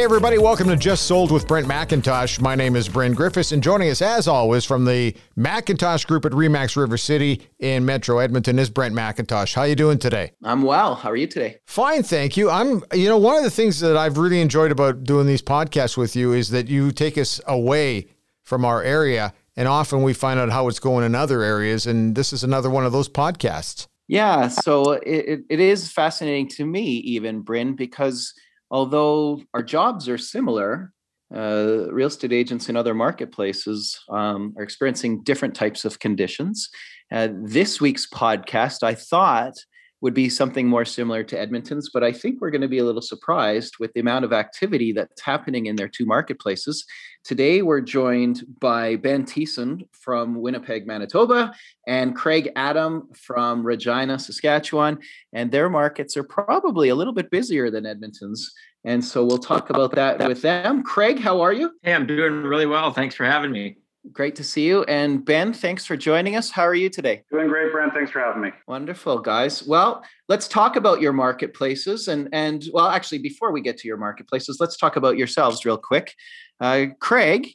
Hey, everybody, welcome to Just Sold with Brent McIntosh. My name is Bryn Griffiths, and joining us, as always, from the McIntosh Group at Remax River City in Metro Edmonton is Brent McIntosh. How are you doing today? I'm well. How are you today? Fine, thank you. I'm, you know, one of the things that I've really enjoyed about doing these podcasts with you is that you take us away from our area, and often we find out how it's going in other areas, and this is another one of those podcasts. Yeah, so it, it is fascinating to me, even, Bryn, because – although our jobs are similar, uh, real estate agents in other marketplaces um, are experiencing different types of conditions. Uh, this week's podcast, I thought, would be something more similar to Edmonton's, but I think we're going to be a little surprised with the amount of activity that's happening in their two marketplaces. Today, we're joined by Ben Thiessen from Winnipeg, Manitoba, and Craig Adam from Regina, Saskatchewan. And their markets are probably a little bit busier than Edmonton's. And so we'll talk about that with them. Craig, how are you? Hey, I'm doing really well. Thanks for having me. Great to see you. And Ben, thanks for joining us. How are you today? Doing great, Brent. Thanks for having me. Wonderful, guys. Well, let's talk about your marketplaces. And and well, actually, before we get to your marketplaces, let's talk about yourselves real quick. Uh, Craig,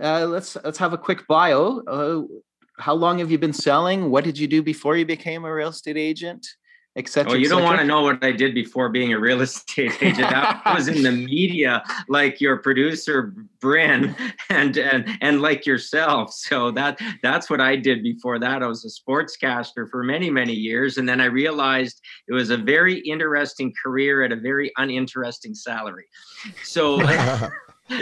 uh, let's let's have a quick bio. Uh, how long have you been selling? What did you do before you became a real estate agent? Etc. Oh, you don't want to know what I did before being a real estate agent. That was in the media, like your producer Bryn, and and and like yourself. So that that's what I did before that. I was a sportscaster for many many years, and then I realized it was a very interesting career at a very uninteresting salary. So.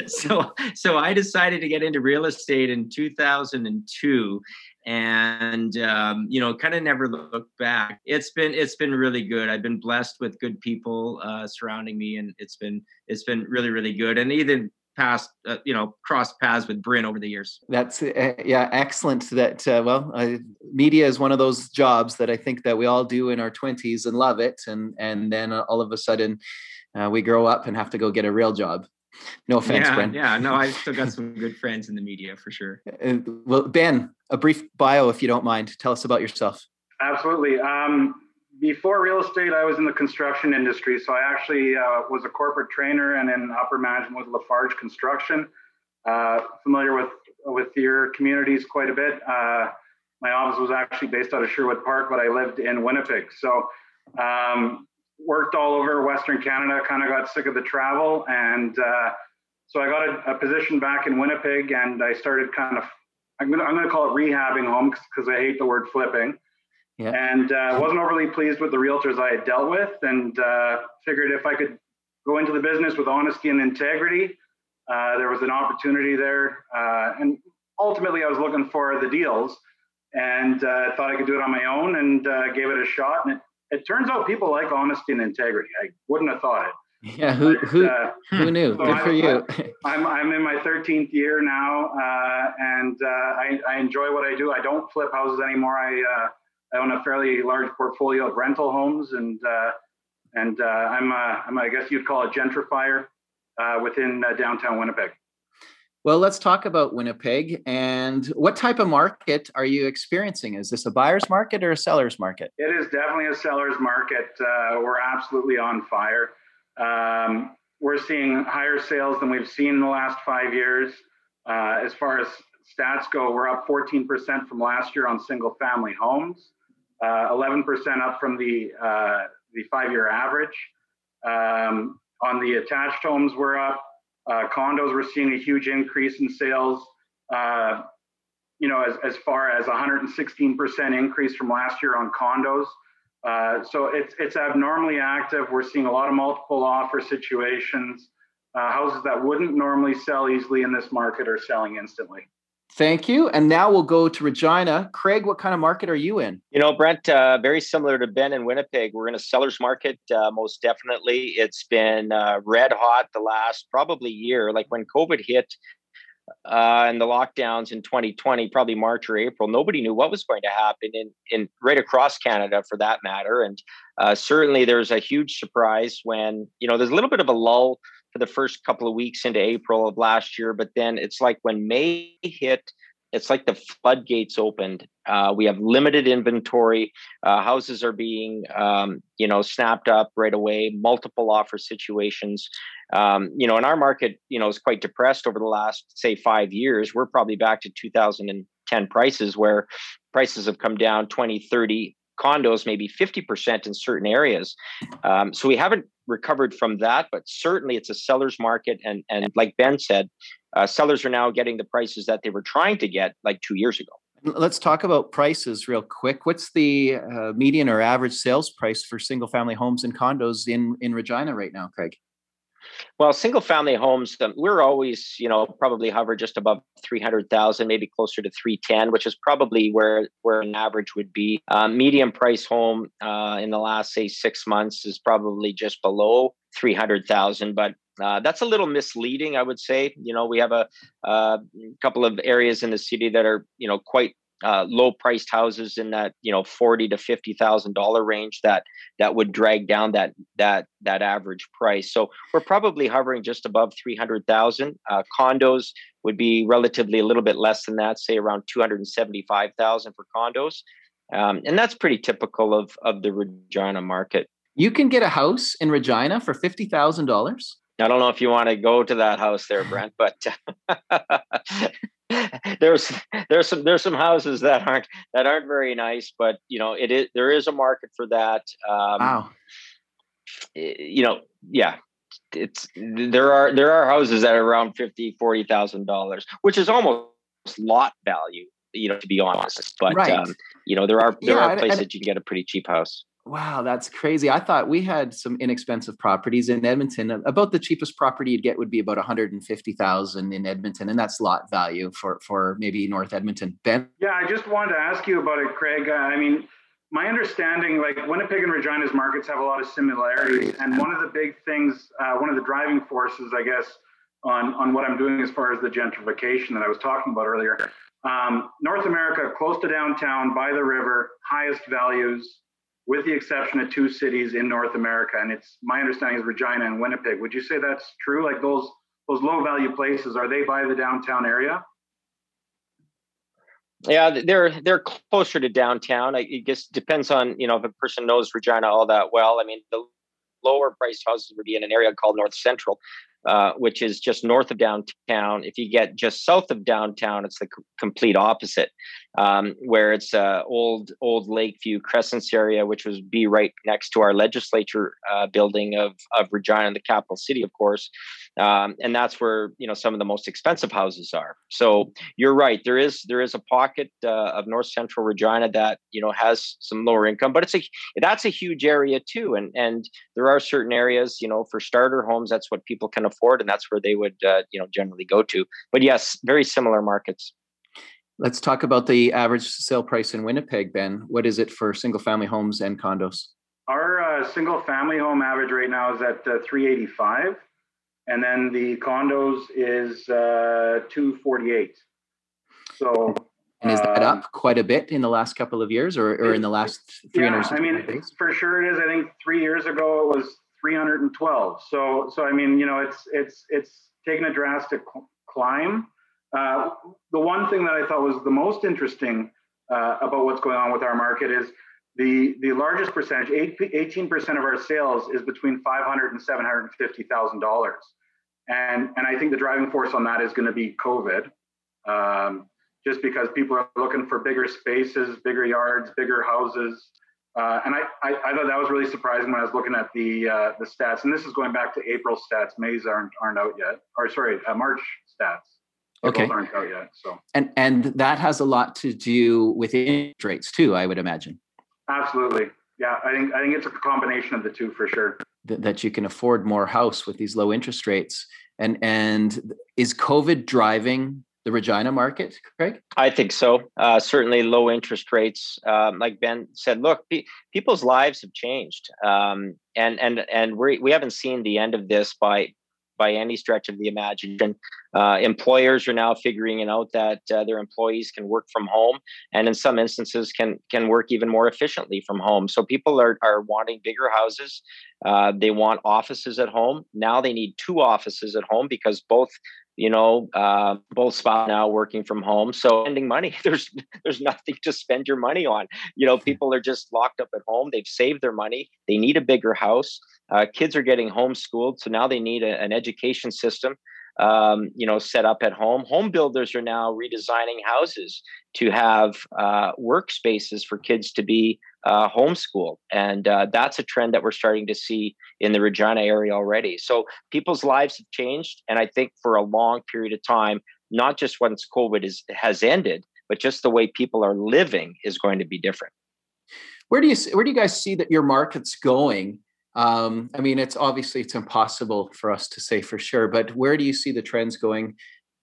so so I decided to get into real estate in 2002 and um, you know kind of never looked back. It's been it's been really good. I've been blessed with good people uh, surrounding me and it's been it's been really really good and even past uh, you know crossed paths with Bryn over the years. That's uh, yeah excellent that uh, well media is one of those jobs that i think that we all do in our 20s and love it and and then all of a sudden uh, we grow up and have to go get a real job no offense, yeah, Ben. Yeah, no, I've still got some good friends in the media for sure. Uh, well, Ben, a brief bio, if you don't mind. Tell us about yourself. Absolutely. Um, before real estate, I was in the construction industry. So I actually uh, was a corporate trainer and in upper management with Lafarge Construction. Uh, familiar with with your communities quite a bit. Uh, my office was actually based out of Sherwood Park, but I lived in Winnipeg. So um, worked all over Western Canada, kind of got sick of the travel. And uh, so I got a, a, position back in Winnipeg and I started kind of, I'm going to I'm gonna call it rehabbing homes because I hate the word flipping. Yeah. And uh, wasn't overly pleased with the realtors I had dealt with and uh, figured if I could go into the business with honesty and integrity, uh, there was an opportunity there. Uh, and ultimately, I was looking for the deals and uh, thought I could do it on my own and gave it a shot. And it it turns out people like honesty and integrity. I wouldn't have thought it. Yeah, who but, who uh, who knew? So Good for you. I'm I'm in my 13th year now, uh, and uh, I, I enjoy what I do. I don't flip houses anymore. I uh, I own a fairly large portfolio of rental homes, and uh, and uh, I'm a, I'm a, I guess you'd call a gentrifier within downtown Winnipeg. Well, let's talk about Winnipeg and what type of market are you experiencing? Is this a buyer's market or a seller's market? It is definitely a seller's market. Uh, we're absolutely on fire. Um, we're seeing higher sales than we've seen in the last five years. Uh, as far as stats go, we're up 14% from last year on single family homes, uh, 11% up from the, uh, the five year average. Um, on the attached homes, we're up uh, condos, we're seeing a huge increase in sales. Uh, you know, as, as far as 116% increase from last year on condos. Uh, so it's it's abnormally active. We're seeing a lot of multiple offer situations. Uh, houses that wouldn't normally sell easily in this market are selling instantly. Thank you. And now we'll go to Regina. Craig, what kind of market are you in? You know, Brent, uh, very similar to Ben in Winnipeg. We're in a seller's market, uh, most definitely. It's been uh, red hot the last probably year. Like when COVID hit uh, and the lockdowns in 2020, probably March or April, nobody knew what was going to happen in, in right across Canada for that matter. And uh, certainly there's a huge surprise when, you know, there's a little bit of a lull for the first couple of weeks into April of last year. But then it's like when May hit it's like the floodgates opened. Uh, we have limited inventory. Uh, houses are being, um, you know, snapped up right away. Multiple offer situations. Um, you know, and our market, you know, is quite depressed over the last, say, five years. We're probably back to 2010 prices, where prices have come down 20, 30 condos, maybe 50% in certain areas. Um, so we haven't recovered from that, but certainly it's a seller's market. And, and like Ben said, uh, sellers are now getting the prices that they were trying to get like two years ago. Let's talk about prices real quick. What's the uh, median or average sales price for single family homes and condos in, in Regina right now, Craig? Well, single family homes, um, we're always, you know, probably hover just above 300,000, maybe closer to 310, which is probably where, where an average would be. Um, medium price home uh, in the last, say, six months is probably just below 300,000, but uh, that's a little misleading, I would say. You know, we have a, a uh, couple of areas in the city that are, you know, quite uh, low priced houses in that you know forty to fifty thousand dollar range that that would drag down that that that average price. So we're probably hovering just above three hundred thousand. Uh, condos would be relatively a little bit less than that, say around two hundred seventy five thousand for condos, um, and that's pretty typical of of the Regina market. You can get a house in Regina for fifty thousand dollars. I don't know if you want to go to that house there, Brent, but there's there's some there's some houses that aren't that aren't very nice, but you know it is there is a market for that. Um, wow. You know, yeah, it's there are there are houses that are around fifty forty thousand dollars, which is almost lot value. You know, to be honest, but right. um, you know there are there yeah, are places and, you can get a pretty cheap house. Wow, that's crazy. I thought we had some inexpensive properties in Edmonton. About the cheapest property you'd get would be about 150,000 in Edmonton and that's lot value for for maybe North Edmonton. Ben? Yeah, I just wanted to ask you about it, Craig. Uh, I mean, my understanding like Winnipeg and Regina's markets have a lot of similarities and one of the big things uh, one of the driving forces, I guess, on on what I'm doing as far as the gentrification that I was talking about earlier. Um, North America, close to downtown, by the river, highest values, with the exception of two cities in North America. And it's my understanding is Regina and Winnipeg. Would you say that's true? Like those those low value places, are they by the downtown area? Yeah, they're they're closer to downtown. I guess depends on you know if a person knows Regina all that well. I mean, the lower priced houses would be in an area called North Central, uh, which is just north of downtown. If you get just south of downtown, it's the c- complete opposite, um, where it's uh, old old Lakeview Crescents area, which was be right next to our legislature uh, building of of Regina, the capital city, of course, um, and that's where you know some of the most expensive houses are. So you're right. There is there is a pocket uh, of North Central Regina that you know has some lower income, but it's a that's a huge area too, and and there are certain areas you know for starter homes that's what people can afford, and that's where they would uh, you know generally go to. But yes, very similar markets. Let's talk about the average sale price in Winnipeg, Ben. What is it for single family homes and condos? Our uh, single family home average right now is at uh, 385 and then the condos is uh, 248 so and is that um, up quite a bit in the last couple of years or, or in the last 300 yeah, i mean days? for sure it is i think three years ago it was 312 so so i mean you know it's it's it's taken a drastic climb uh, the one thing that i thought was the most interesting uh, about what's going on with our market is the, the largest percentage, 18% of our sales is between 500 and $750,000. And, and I think the driving force on that is going to be COVID, um, just because people are looking for bigger spaces, bigger yards, bigger houses. Uh, and I, I, I, thought that was really surprising when I was looking at the uh, the stats. And this is going back to April stats. May's aren't aren't out yet, or sorry, uh, March stats. Okay, aren't out yet. So and and that has a lot to do with interest rates too, I would imagine. Absolutely. Yeah, I think I think it's a combination of the two for sure. That, that you can afford more house with these low interest rates. And and is COVID driving the Regina market, Craig? I think so. Uh, certainly, low interest rates. Um, like Ben said, look, pe- people's lives have changed, um, and and and we we haven't seen the end of this by by any stretch of the imagination. Uh, employers are now figuring it out that uh, their employees can work from home, and in some instances can can work even more efficiently from home. So people are are wanting bigger houses. Uh, they want offices at home. Now they need two offices at home because both you know uh, both spot now working from home so spending money there's there's nothing to spend your money on you know people are just locked up at home they've saved their money they need a bigger house uh, kids are getting homeschooled so now they need a, an education system um, you know set up at home home builders are now redesigning houses to have uh, workspaces for kids to be uh, homeschool. And uh, that's a trend that we're starting to see in the Regina area already. So people's lives have changed. And I think for a long period of time, not just once COVID is, has ended, but just the way people are living is going to be different. Where do you where do you guys see that your market's going? Um, I mean, it's obviously it's impossible for us to say for sure, but where do you see the trends going?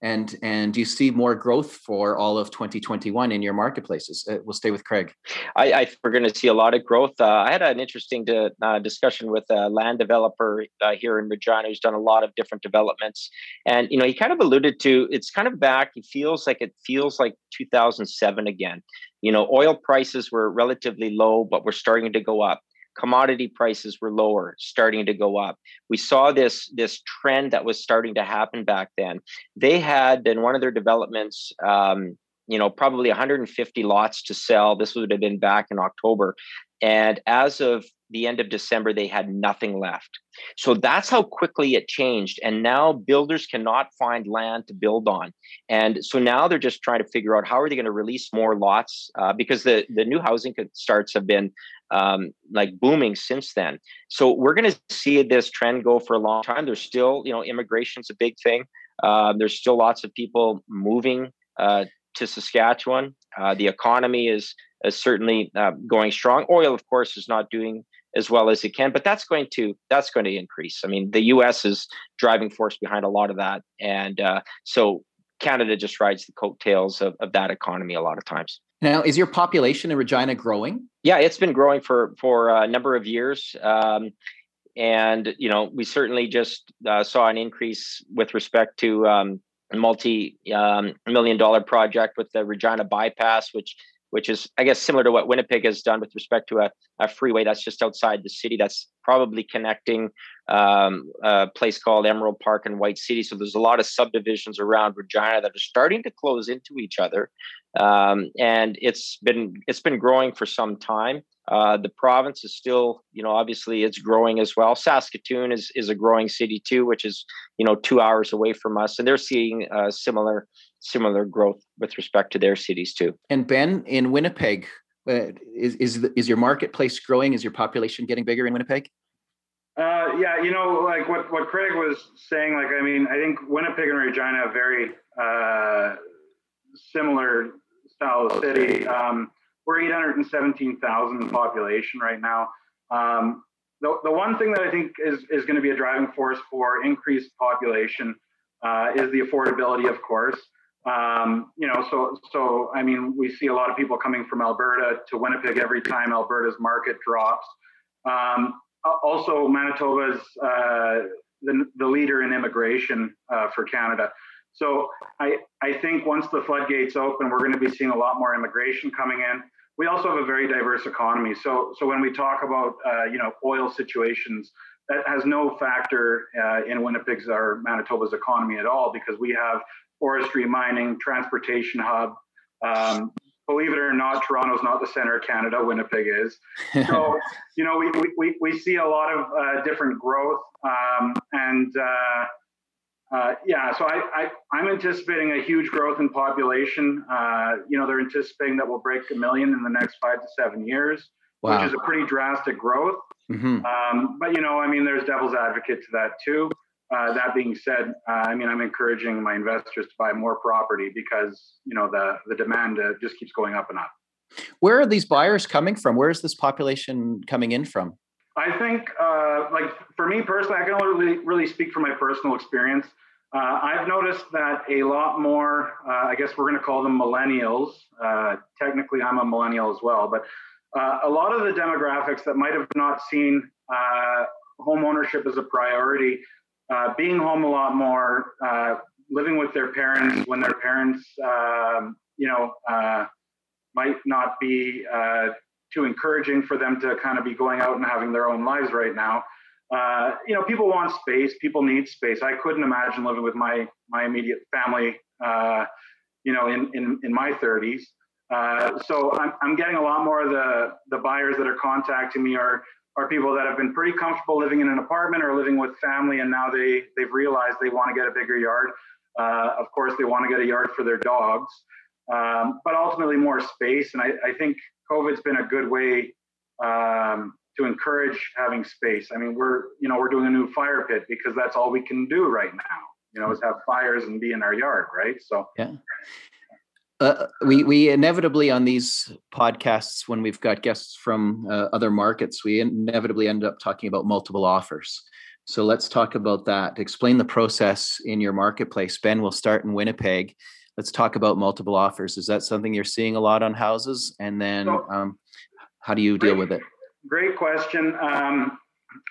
And and do you see more growth for all of 2021 in your marketplaces? Uh, we'll stay with craig. I, I we're going to see a lot of growth. Uh, i had an interesting to, uh, discussion with a land developer uh, here in regina who's done a lot of different developments. And you know he kind of alluded to it's kind of back he feels like it feels like 2007 again. You know oil prices were relatively low but we're starting to go up commodity prices were lower starting to go up we saw this this trend that was starting to happen back then they had in one of their developments um, you know probably 150 lots to sell this would have been back in october and as of the end of December, they had nothing left. So that's how quickly it changed. And now builders cannot find land to build on. And so now they're just trying to figure out how are they going to release more lots uh, because the, the new housing starts have been um, like booming since then. So we're going to see this trend go for a long time. There's still, you know, immigration's a big thing. Uh, there's still lots of people moving uh, to Saskatchewan. Uh, the economy is, is certainly uh, going strong. Oil, of course, is not doing as well as it can, but that's going to that's going to increase. I mean, the U.S. is driving force behind a lot of that, and uh, so Canada just rides the coattails of, of that economy a lot of times. Now, is your population in Regina growing? Yeah, it's been growing for for a number of years. Um, and you know, we certainly just uh, saw an increase with respect to um, a multi-million dollar project with the Regina bypass, which which is, I guess, similar to what Winnipeg has done with respect to a, a freeway that's just outside the city. That's probably connecting um, a place called Emerald Park and White City. So there's a lot of subdivisions around Regina that are starting to close into each other, um, and it's been it's been growing for some time. Uh, the province is still, you know, obviously it's growing as well. Saskatoon is is a growing city too, which is you know two hours away from us, and they're seeing uh, similar similar growth with respect to their cities too. And Ben, in Winnipeg, uh, is is is your marketplace growing? Is your population getting bigger in Winnipeg? Uh, yeah, you know, like what what Craig was saying. Like, I mean, I think Winnipeg and Regina are very uh, similar style of city. Um, we're 817,000 population right now. Um, the, the one thing that I think is, is going to be a driving force for increased population uh, is the affordability, of course. Um, you know, so so I mean, we see a lot of people coming from Alberta to Winnipeg every time Alberta's market drops. Um, also, Manitoba's uh, the, the leader in immigration uh, for Canada. So I I think once the floodgates open, we're going to be seeing a lot more immigration coming in. We also have a very diverse economy. So so when we talk about uh, you know oil situations, that has no factor uh, in Winnipeg's or Manitoba's economy at all because we have forestry, mining, transportation hub. Um, believe it or not, Toronto's not the center of Canada. Winnipeg is. So, you know, we, we, we see a lot of uh, different growth. Um, and uh, uh, yeah, so I, I, am anticipating a huge growth in population. Uh, you know, they're anticipating that we'll break a million in the next five to seven years, wow. which is a pretty drastic growth. Mm-hmm. Um, but, you know, I mean, there's devil's advocate to that too. Uh, that being said, uh, I mean, I'm encouraging my investors to buy more property because you know the the demand uh, just keeps going up and up. Where are these buyers coming from? Where is this population coming in from? I think, uh, like for me personally, I can only really, really speak from my personal experience. Uh, I've noticed that a lot more, I guess we're going to call them millennials. technically, I'm a millennial as well, but a lot of the demographics that might have not seen home ownership as a priority uh, being home a lot more, uh, living with their parents when their parents, um, you know, uh, might not be uh, too encouraging for them to kind of be going out and having their own lives right now. Uh, you know, people want space. People need space. I couldn't imagine living with my my immediate family, uh, you know, in, in, in my 30s. Uh, so I'm, I'm getting a lot more of the, the buyers that are contacting me are, are people that have been pretty comfortable living in an apartment or living with family, and now they, they've realized they want to get a bigger yard. Uh, of course, they want to get a yard for their dogs, um, but ultimately more space. And I, I, think COVID's been a good way um, to encourage having space. I mean, we're you know we're doing a new fire pit because that's all we can do right now. You know, is have fires and be in our yard, right? So yeah. Uh, we we inevitably on these podcasts when we've got guests from uh, other markets we inevitably end up talking about multiple offers. So let's talk about that. Explain the process in your marketplace. Ben we'll start in winnipeg. Let's talk about multiple offers. Is that something you're seeing a lot on houses? And then um, how do you deal with it? Great question. Um,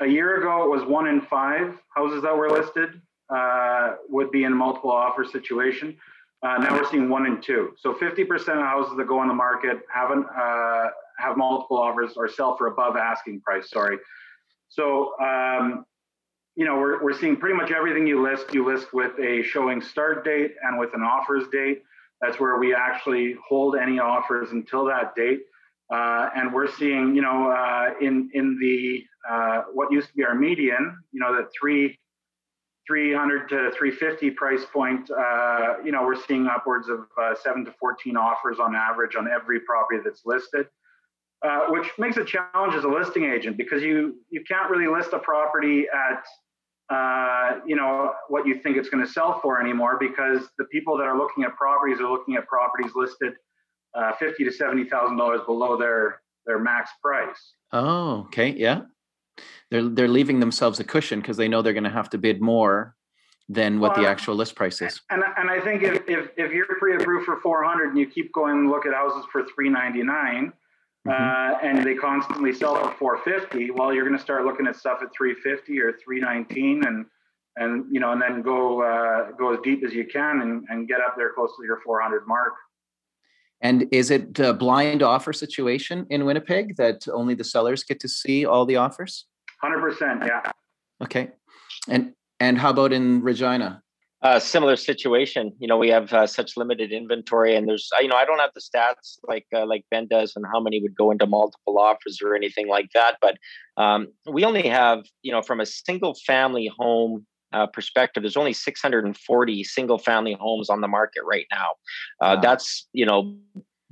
a year ago, it was one in five houses that were listed uh, would be in a multiple offer situation. Uh, now we're seeing one in two. So 50% of houses that go on the market haven't uh, have multiple offers or sell for above asking price. Sorry. So um, you know we're we're seeing pretty much everything you list. You list with a showing start date and with an offers date. That's where we actually hold any offers until that date. Uh, and we're seeing, you know, uh, in in the uh, what used to be our median, you know, the three 300 to 350 price point, uh, you know, we're seeing upwards of uh, seven to 14 offers on average on every property that's listed, uh, which makes a challenge as a listing agent because you you can't really list a property at you know what you think it's going to sell for anymore because the people that are looking at properties are looking at properties listed uh, fifty to seventy thousand dollars below their their max price. Oh, okay, yeah. They're they're leaving themselves a cushion because they know they're going to have to bid more than what well, the actual list price is. And and I think if if, if you're pre-approved for four hundred and you keep going and look at houses for three ninety nine. Mm-hmm. Uh, and they constantly sell for 450 well you're going to start looking at stuff at 350 or 319 and and you know and then go uh, go as deep as you can and, and get up there close to your 400 mark and is it a blind offer situation in Winnipeg that only the sellers get to see all the offers? Hundred percent, yeah. Okay, and and how about in Regina? Uh, similar situation. You know, we have uh, such limited inventory, and there's, you know, I don't have the stats like uh, like Ben does, and how many would go into multiple offers or anything like that. But um, we only have, you know, from a single family home uh, perspective, there's only 640 single family homes on the market right now. Uh, wow. That's you know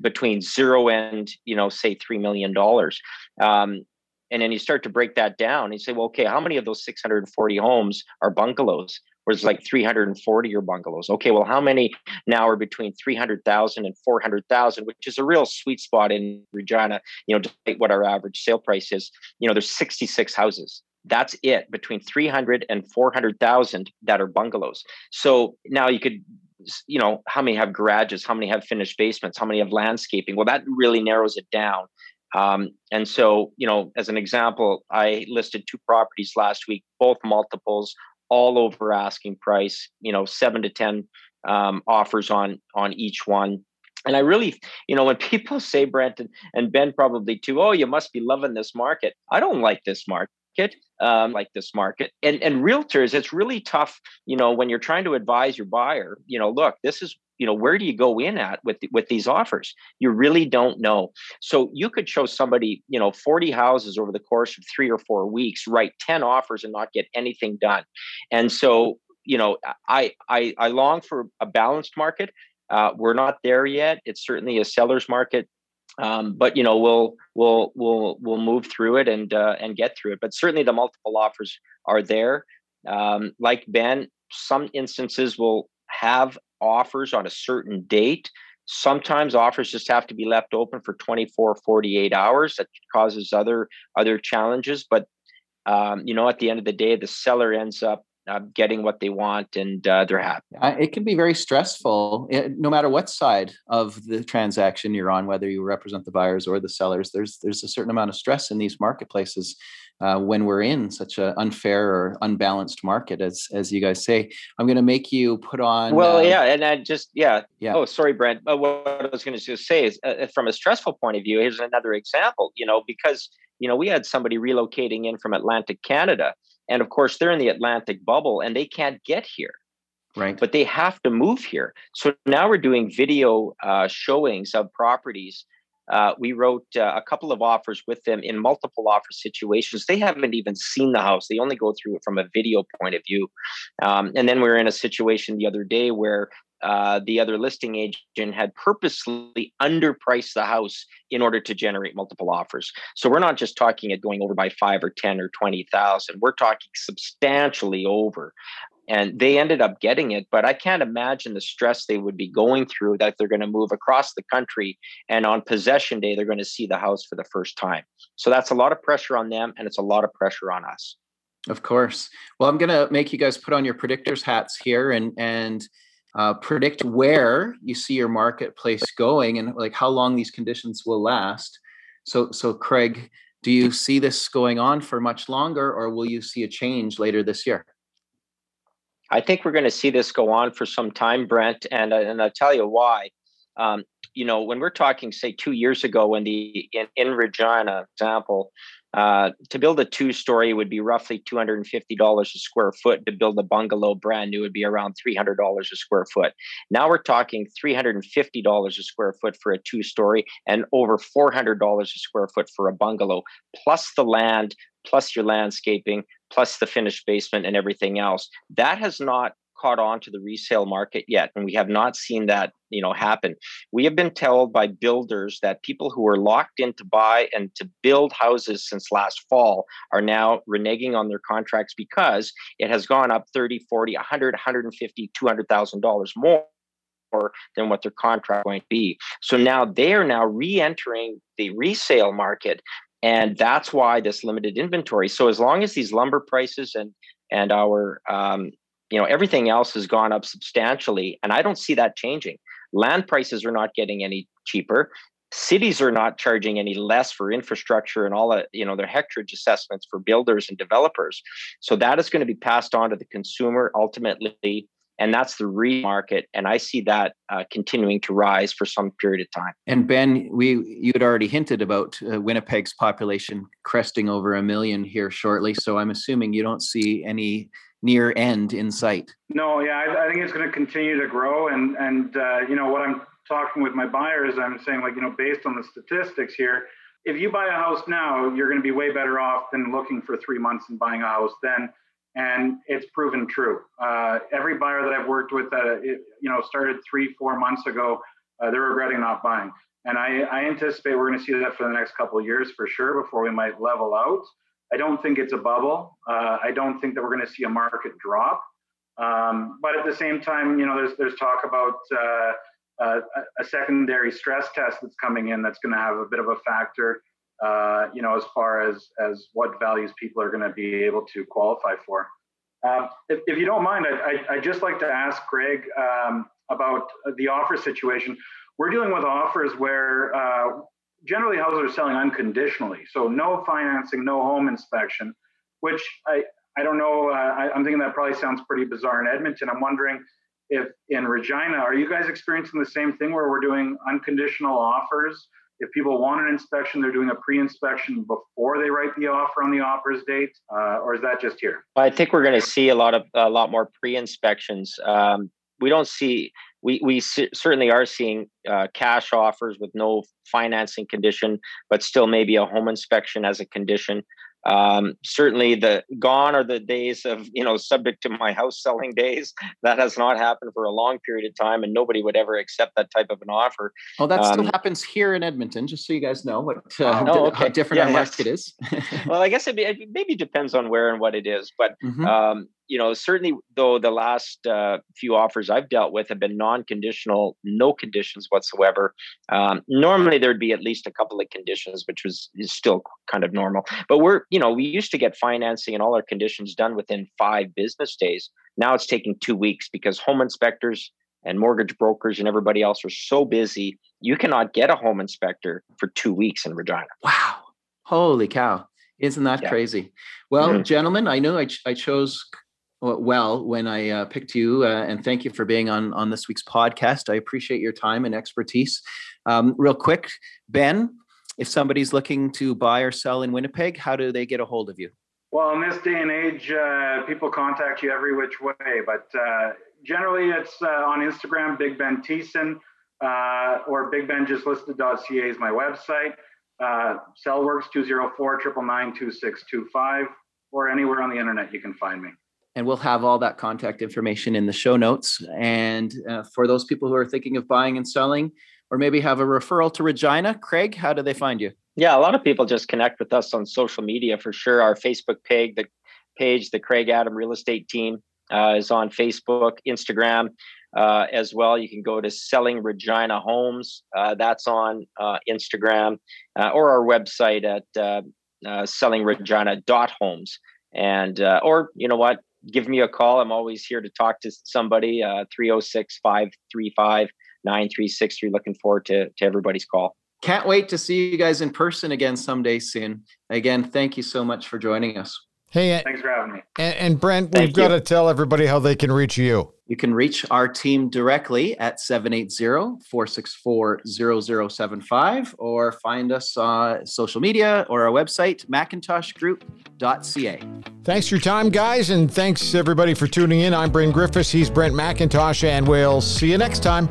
between zero and you know say three million dollars. Um, and then you start to break that down and you say, well, okay, how many of those 640 homes are bungalows? Where it's like 340 are bungalows. Okay, well, how many now are between 300,000 and 400,000, which is a real sweet spot in Regina, you know, despite what our average sale price is. You know, there's 66 houses that's it between 300 and 400,000 that are bungalows. So now you could you know how many have garages how many have finished basements how many have landscaping well that really narrows it down um, and so you know as an example i listed two properties last week both multiples all over asking price you know seven to ten um, offers on on each one and I really, you know, when people say, Brenton and Ben probably too, oh, you must be loving this market. I don't like this market um, like this market. And and realtors, it's really tough, you know, when you're trying to advise your buyer, you know, look, this is you know where do you go in at with with these offers? You really don't know. So you could show somebody you know 40 houses over the course of 3 or 4 weeks write 10 offers and not get anything done. And so you know i i i long for a balanced market. Uh, we're not there yet. It's certainly a seller's market. Um, but you know we'll we'll we'll we'll move through it and uh, and get through it. But certainly the multiple offers are there. Um, like Ben, some instances will have offers on a certain date. Sometimes offers just have to be left open for 24, 48 hours. That causes other other challenges. But um, you know, at the end of the day, the seller ends up uh, getting what they want and uh, they're happy. It can be very stressful, eh, no matter what side of the transaction you're on, whether you represent the buyers or the sellers. There's there's a certain amount of stress in these marketplaces uh, when we're in such an unfair or unbalanced market, as as you guys say. I'm going to make you put on. Well, uh, yeah, and I just yeah yeah. Oh, sorry, Brent. But what I was going to say is, uh, from a stressful point of view, here's another example. You know, because you know we had somebody relocating in from Atlantic Canada and of course, they're in the Atlantic bubble and they can't get here. Right. But they have to move here. So now we're doing video uh, showings of properties. Uh, we wrote uh, a couple of offers with them in multiple offer situations. They haven't even seen the house. They only go through it from a video point of view. Um, and then we were in a situation the other day where uh, the other listing agent had purposely underpriced the house in order to generate multiple offers. So we're not just talking it going over by five or ten or twenty thousand. We're talking substantially over. And they ended up getting it, but I can't imagine the stress they would be going through that they're going to move across the country and on possession day they're going to see the house for the first time. So that's a lot of pressure on them and it's a lot of pressure on us. Of course. Well, I'm going to make you guys put on your predictors hats here and and uh, predict where you see your marketplace going and like how long these conditions will last. So, so Craig, do you see this going on for much longer, or will you see a change later this year? I think we're going to see this go on for some time, Brent, and uh, and I'll tell you why. Um, you know, when we're talking, say, two years ago, when the in, in Regina example, uh, to build a two story would be roughly $250 a square foot. To build a bungalow brand new would be around $300 a square foot. Now we're talking $350 a square foot for a two story and over $400 a square foot for a bungalow, plus the land, plus your landscaping, plus the finished basement and everything else. That has not caught on to the resale market yet and we have not seen that you know happen we have been told by builders that people who were locked in to buy and to build houses since last fall are now reneging on their contracts because it has gone up 30 40 100 150 200000 dollars more than what their contract might be so now they are now re-entering the resale market and that's why this limited inventory so as long as these lumber prices and and our um, you know everything else has gone up substantially and i don't see that changing land prices are not getting any cheaper cities are not charging any less for infrastructure and all that you know their hectarage assessments for builders and developers. So that is going to be passed on to the consumer ultimately and that's the remarket and i see that uh, continuing to rise for some period of time and ben we you had already hinted about uh, winnipeg's population cresting over a million here shortly so i'm assuming you don't see any near end in sight. No, yeah, I, I think it's going to continue to grow, and and uh, you know what I'm talking with my buyers, I'm saying like you know based on the statistics here, if you buy a house now, you're going to be way better off than looking for three months and buying a house then. And it's proven true. Uh, every buyer that I've worked with that uh, it, you know started three, four months ago, uh, they're regretting not buying. And I, I anticipate we're going to see that for the next couple of years for sure before we might level out. I don't think it's a bubble. Uh, I don't think that we're going to see a market drop. Um, but at the same time, you know, there's there's talk about uh, a secondary stress test that's coming in that's going to have a bit of a factor. Uh, you know, as far as as what values people are going to be able to qualify for. Um, if, if, you don't mind, I, I, would just like to ask Craig um, about the offer situation. We're dealing with offers where uh, generally houses are selling unconditionally. So no financing, no home inspection, which I, I don't know. Uh, I, am thinking that probably sounds pretty bizarre in Edmonton. I'm wondering if in Regina, are you guys experiencing the same thing where we're doing unconditional offers? If people want an inspection, they're doing a pre-inspection before they write the offer on the offers date, uh, or is that just here? I think we're going to see a lot of a lot more pre-inspections. Um, we don't see we we certainly are seeing uh, cash offers with no financing condition, but still maybe a home inspection as a condition. Um, certainly, the gone are the days of you know subject to my house selling days. That has not happened for a long period of time, and nobody would ever accept that type of an offer. Oh, that um, still happens here in Edmonton, just so you guys know what uh, oh, okay. how different yeah, our market is. well, I guess it, it, maybe depends on where and what it is, but mm-hmm. um, you know, certainly though the last uh, few offers I've dealt with have been non-conditional, no conditions whatsoever. Um, normally there'd be at least a couple of conditions, which was is still kind of normal. But we're, you know, we used to get financing and all our conditions done within five business days. Now it's taking two weeks because home inspectors and mortgage brokers and everybody else are so busy. You cannot get a home inspector for two weeks in Regina. Wow! Holy cow! Isn't that yeah. crazy? Well, mm-hmm. gentlemen, I know I, ch- I chose well when I uh, picked you, uh, and thank you for being on on this week's podcast. I appreciate your time and expertise. Um, real quick, Ben, if somebody's looking to buy or sell in Winnipeg, how do they get a hold of you? Well, in this day and age, uh, people contact you every which way, but uh, generally, it's uh, on Instagram, Big Ben Thiessen, uh, or bigbenjustlisted.ca is my website. Cellworks 204 2625, or anywhere on the internet you can find me. And we'll have all that contact information in the show notes. And uh, for those people who are thinking of buying and selling, or maybe have a referral to Regina, Craig, how do they find you? Yeah, a lot of people just connect with us on social media for sure. Our Facebook page, the page, the Craig Adam Real Estate Team, uh, is on Facebook, Instagram uh, as well. You can go to Selling Regina Homes. Uh, that's on uh, Instagram uh, or our website at uh, sellingregina.homes. And or you know what, give me a call. I'm always here to talk to somebody. Uh, 306 535 9363. Looking forward to, to everybody's call. Can't wait to see you guys in person again someday soon. Again, thank you so much for joining us. Hey, thanks for having me. And, and Brent, Thank we've you. got to tell everybody how they can reach you. You can reach our team directly at 780-464-0075 or find us on social media or our website, macintoshgroup.ca. Thanks for your time, guys, and thanks everybody for tuning in. I'm Bryn Griffiths. He's Brent McIntosh, and we'll see you next time.